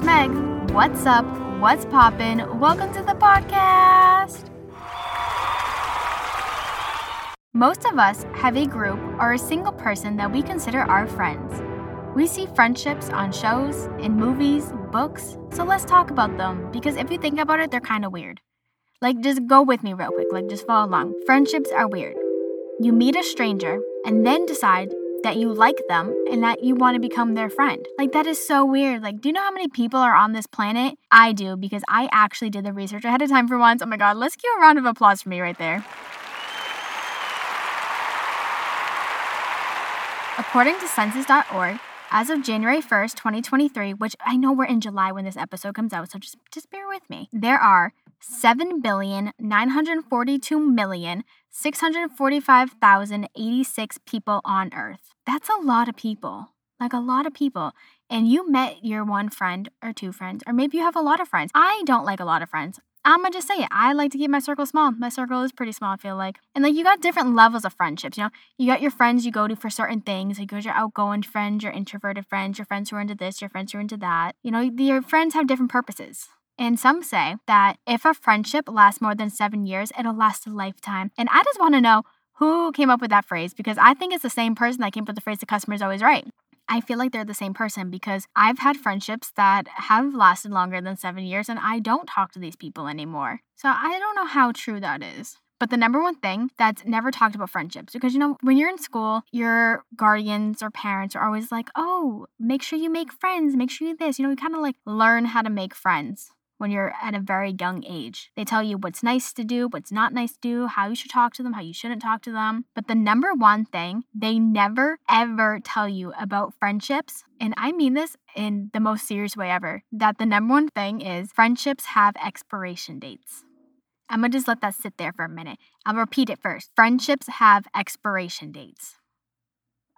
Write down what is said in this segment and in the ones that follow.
it's Meg. What's up? What's poppin'? Welcome to the podcast. Most of us have a group or a single person that we consider our friends. We see friendships on shows, in movies, books, so let's talk about them because if you think about it, they're kind of weird. Like, just go with me real quick, like, just follow along. Friendships are weird. You meet a stranger and then decide that you like them and that you want to become their friend. Like, that is so weird. Like, do you know how many people are on this planet? I do because I actually did the research ahead of time for once. Oh my God, let's give a round of applause for me right there. According to census.org, as of January 1st, 2023, which I know we're in July when this episode comes out, so just, just bear with me, there are 7,942,645,086 people on Earth. That's a lot of people. Like a lot of people. And you met your one friend or two friends, or maybe you have a lot of friends. I don't like a lot of friends. I'm gonna just say it. I like to keep my circle small. My circle is pretty small, I feel like. And like you got different levels of friendships, you know? You got your friends you go to for certain things. Like you got your outgoing friends, your introverted friends, your friends who are into this, your friends who are into that. You know, your friends have different purposes. And some say that if a friendship lasts more than seven years, it'll last a lifetime. And I just wanna know who came up with that phrase because I think it's the same person that came up with the phrase the customer is always right. I feel like they're the same person because I've had friendships that have lasted longer than seven years and I don't talk to these people anymore. So I don't know how true that is. But the number one thing that's never talked about friendships, because you know, when you're in school, your guardians or parents are always like, oh, make sure you make friends, make sure you this. You know, we kind of like learn how to make friends when you're at a very young age. They tell you what's nice to do, what's not nice to do, how you should talk to them, how you shouldn't talk to them. But the number one thing they never ever tell you about friendships, and I mean this in the most serious way ever, that the number one thing is friendships have expiration dates. I'm gonna just let that sit there for a minute. I'll repeat it first. Friendships have expiration dates.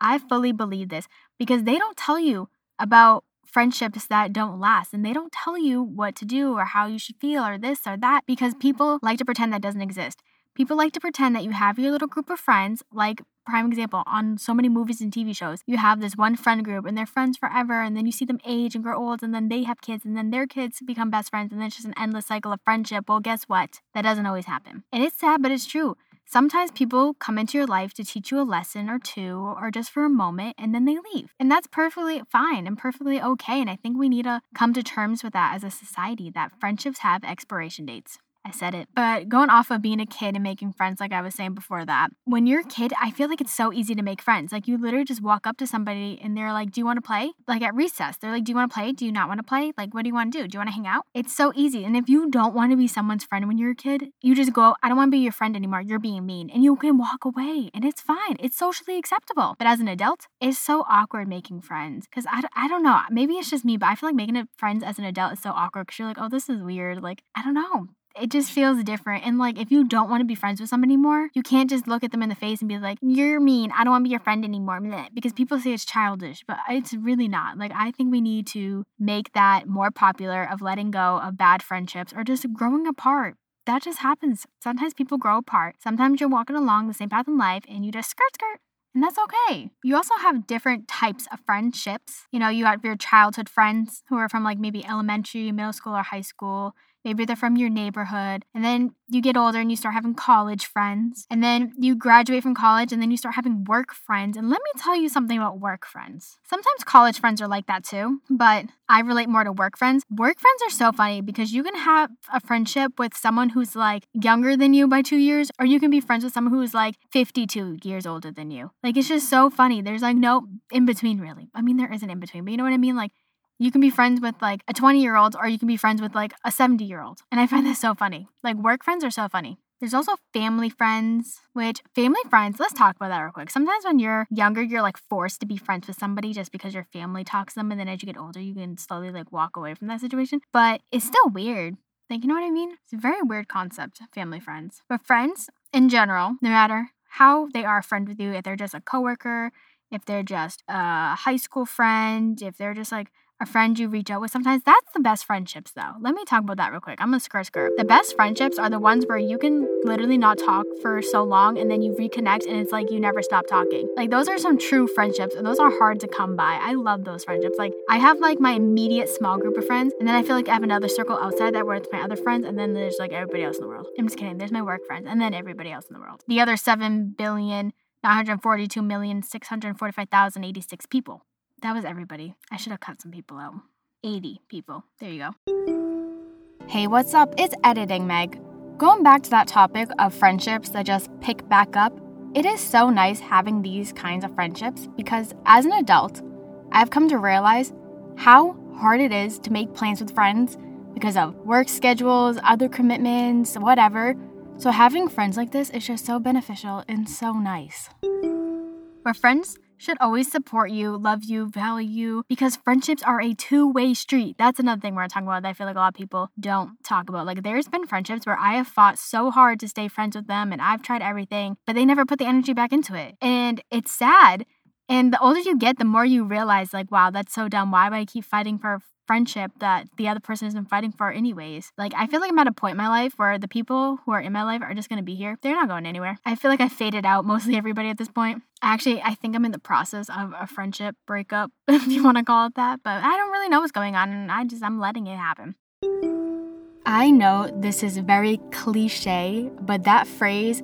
I fully believe this because they don't tell you about friendships that don't last and they don't tell you what to do or how you should feel or this or that because mm-hmm. people like to pretend that doesn't exist. People like to pretend that you have your little group of friends, like prime example on so many movies and TV shows. You have this one friend group and they're friends forever and then you see them age and grow old and then they have kids and then their kids become best friends and then it's just an endless cycle of friendship. Well, guess what? That doesn't always happen. And it's sad, but it's true. Sometimes people come into your life to teach you a lesson or two or just for a moment and then they leave. And that's perfectly fine and perfectly okay. And I think we need to come to terms with that as a society that friendships have expiration dates. I said it. But going off of being a kid and making friends, like I was saying before that, when you're a kid, I feel like it's so easy to make friends. Like you literally just walk up to somebody and they're like, Do you want to play? Like at recess, they're like, Do you want to play? Do you not want to play? Like, what do you want to do? Do you want to hang out? It's so easy. And if you don't want to be someone's friend when you're a kid, you just go, I don't want to be your friend anymore. You're being mean. And you can walk away and it's fine. It's socially acceptable. But as an adult, it's so awkward making friends. Cause I, I don't know. Maybe it's just me, but I feel like making friends as an adult is so awkward because you're like, Oh, this is weird. Like, I don't know it just feels different. And like, if you don't want to be friends with someone anymore, you can't just look at them in the face and be like, you're mean. I don't want to be your friend anymore. Because people say it's childish, but it's really not. Like, I think we need to make that more popular of letting go of bad friendships or just growing apart. That just happens. Sometimes people grow apart. Sometimes you're walking along the same path in life and you just skirt, skirt. And that's okay. You also have different types of friendships. You know, you have your childhood friends who are from like maybe elementary, middle school, or high school. Maybe they're from your neighborhood. And then you get older and you start having college friends. And then you graduate from college and then you start having work friends. And let me tell you something about work friends. Sometimes college friends are like that too, but I relate more to work friends. Work friends are so funny because you can have a friendship with someone who's like younger than you by two years, or you can be friends with someone who's like 52 years older than you. Like it's just so funny. There's like no in between really. I mean, there is an in between, but you know what I mean? Like you can be friends with like a 20 year old or you can be friends with like a 70 year old. And I find this so funny. Like work friends are so funny. There's also family friends, which family friends, let's talk about that real quick. Sometimes when you're younger, you're like forced to be friends with somebody just because your family talks to them. And then as you get older, you can slowly like walk away from that situation. But it's still weird. Like, you know what I mean? It's a very weird concept, family friends. But friends in general, no matter how they are a friend with you, if they're just a coworker, if they're just a high school friend, if they're just like a friend you reach out with sometimes that's the best friendships though. Let me talk about that real quick. I'm gonna skirt skirt. The best friendships are the ones where you can literally not talk for so long and then you reconnect and it's like you never stop talking. Like those are some true friendships and those are hard to come by. I love those friendships. Like i have like my immediate small group of friends and then i feel like i have another circle outside that where it's my other friends and then there's like everybody else in the world. I'm just kidding. There's my work friends and then everybody else in the world. The other 7 billion 942,645,086 people. That was everybody. I should have cut some people out. 80 people. There you go. Hey, what's up? It's Editing Meg. Going back to that topic of friendships that just pick back up, it is so nice having these kinds of friendships because as an adult, I've come to realize how hard it is to make plans with friends because of work schedules, other commitments, whatever. So having friends like this is just so beneficial and so nice. Where friends should always support you, love you, value you, because friendships are a two way street. That's another thing we're talking about that I feel like a lot of people don't talk about. Like, there's been friendships where I have fought so hard to stay friends with them and I've tried everything, but they never put the energy back into it. And it's sad. And the older you get, the more you realize, like, wow, that's so dumb. Why would I keep fighting for friendship that the other person isn't fighting for anyways. Like I feel like I'm at a point in my life where the people who are in my life are just gonna be here. They're not going anywhere. I feel like I faded out mostly everybody at this point. Actually, I think I'm in the process of a friendship breakup, if you want to call it that, but I don't really know what's going on and I just I'm letting it happen. I know this is very cliche, but that phrase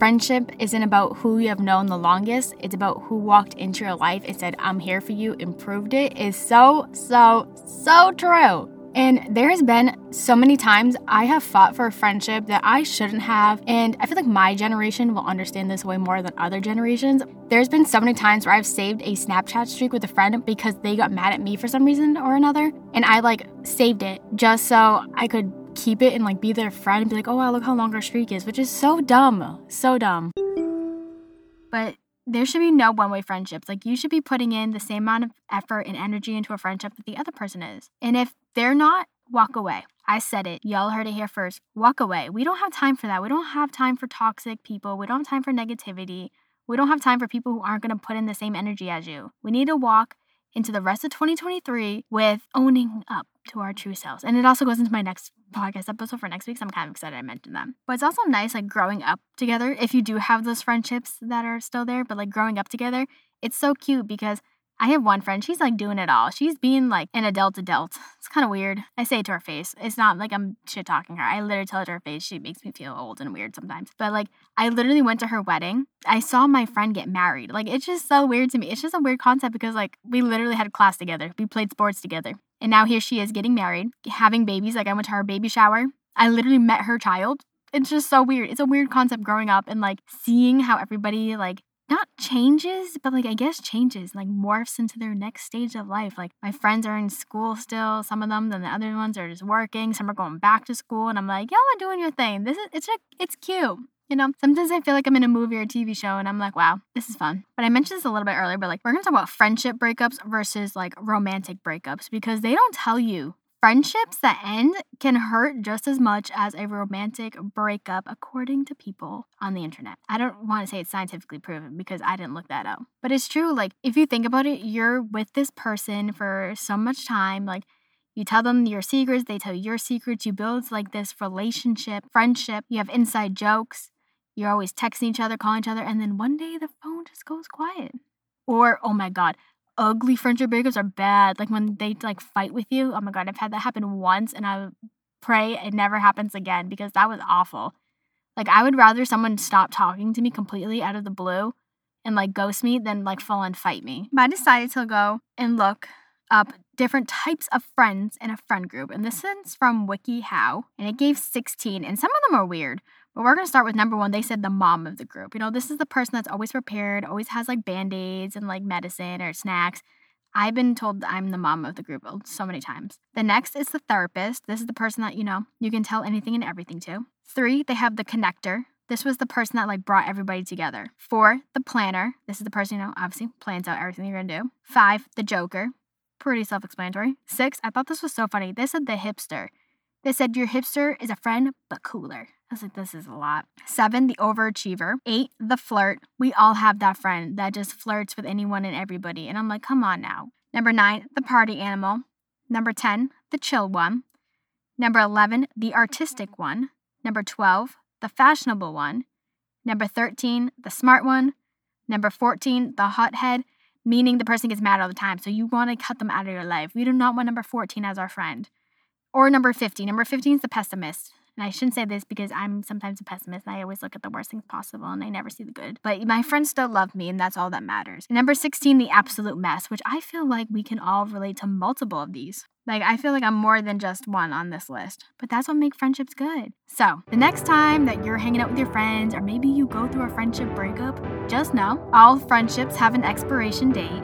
Friendship isn't about who you have known the longest, it's about who walked into your life and said, I'm here for you, improved it, is so, so, so true. And there has been so many times I have fought for a friendship that I shouldn't have. And I feel like my generation will understand this way more than other generations. There's been so many times where I've saved a Snapchat streak with a friend because they got mad at me for some reason or another. And I like saved it just so I could keep it and like be their friend and be like, oh wow, look how long our streak is, which is so dumb. So dumb. But there should be no one way friendships. Like you should be putting in the same amount of effort and energy into a friendship that the other person is. And if they're not, walk away. I said it. Y'all heard it here first. Walk away. We don't have time for that. We don't have time for toxic people. We don't have time for negativity. We don't have time for people who aren't going to put in the same energy as you. We need to walk into the rest of 2023 with owning up to our true selves. And it also goes into my next podcast episode for next week. So I'm kind of excited I mentioned them. But it's also nice, like growing up together. If you do have those friendships that are still there, but like growing up together, it's so cute because I have one friend, she's like doing it all. She's being like an adult adult. It's kind of weird. I say it to her face. It's not like I'm shit talking her. I literally tell her to her face. She makes me feel old and weird sometimes. But like, I literally went to her wedding. I saw my friend get married. Like, it's just so weird to me. It's just a weird concept because like we literally had class together. We played sports together. And now here she is getting married, having babies. Like, I went to her baby shower. I literally met her child. It's just so weird. It's a weird concept growing up and like seeing how everybody like not changes, but like I guess changes, like morphs into their next stage of life. Like my friends are in school still, some of them, then the other ones are just working, some are going back to school, and I'm like, y'all are doing your thing. This is it's it's cute. You know, sometimes I feel like I'm in a movie or a TV show and I'm like, wow, this is fun. But I mentioned this a little bit earlier, but like, we're gonna talk about friendship breakups versus like romantic breakups because they don't tell you Friendships that end can hurt just as much as a romantic breakup, according to people on the internet. I don't want to say it's scientifically proven because I didn't look that up. But it's true. Like, if you think about it, you're with this person for so much time. Like, you tell them your secrets, they tell you your secrets. You build like this relationship, friendship. You have inside jokes. You're always texting each other, calling each other. And then one day the phone just goes quiet. Or, oh my God, ugly friendship breakups are bad. Like when they like fight with you. Oh my god, I've had that happen once and I pray it never happens again because that was awful. Like I would rather someone stop talking to me completely out of the blue and like ghost me than like full and fight me. But I decided to go and look up different types of friends in a friend group. And this is from WikiHow. And it gave 16. And some of them are weird. But we're going to start with number one. They said the mom of the group. You know, this is the person that's always prepared, always has like band aids and like medicine or snacks. I've been told I'm the mom of the group oh, so many times. The next is the therapist. This is the person that, you know, you can tell anything and everything to. Three, they have the connector. This was the person that like brought everybody together. Four, the planner. This is the person, you know, obviously plans out everything you're gonna do. Five, the joker. Pretty self explanatory. Six, I thought this was so funny. They said the hipster. They said your hipster is a friend, but cooler. I was like, this is a lot. Seven, the overachiever. Eight, the flirt. We all have that friend that just flirts with anyone and everybody. And I'm like, come on now. Number nine, the party animal. Number 10, the chill one. Number 11, the artistic one. Number 12, the fashionable one. Number 13, the smart one. Number 14, the hothead, meaning the person gets mad all the time. So you want to cut them out of your life. We do not want number 14 as our friend. Or number 50. Number 15 is the pessimist. And I shouldn't say this because I'm sometimes a pessimist. and I always look at the worst things possible and I never see the good. But my friends still love me, and that's all that matters. Number 16, the absolute mess, which I feel like we can all relate to multiple of these. Like, I feel like I'm more than just one on this list, but that's what makes friendships good. So, the next time that you're hanging out with your friends, or maybe you go through a friendship breakup, just know all friendships have an expiration date.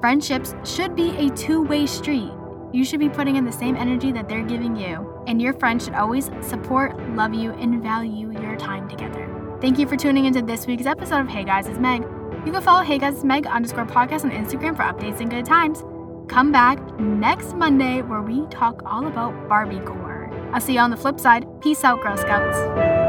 Friendships should be a two way street. You should be putting in the same energy that they're giving you, and your friends should always support, love you, and value your time together. Thank you for tuning into this week's episode of Hey Guys, it's Meg. You can follow Hey Guys, it's Meg underscore podcast on Instagram for updates and good times. Come back next Monday where we talk all about Barbie core. I'll see you on the flip side. Peace out, Girl Scouts.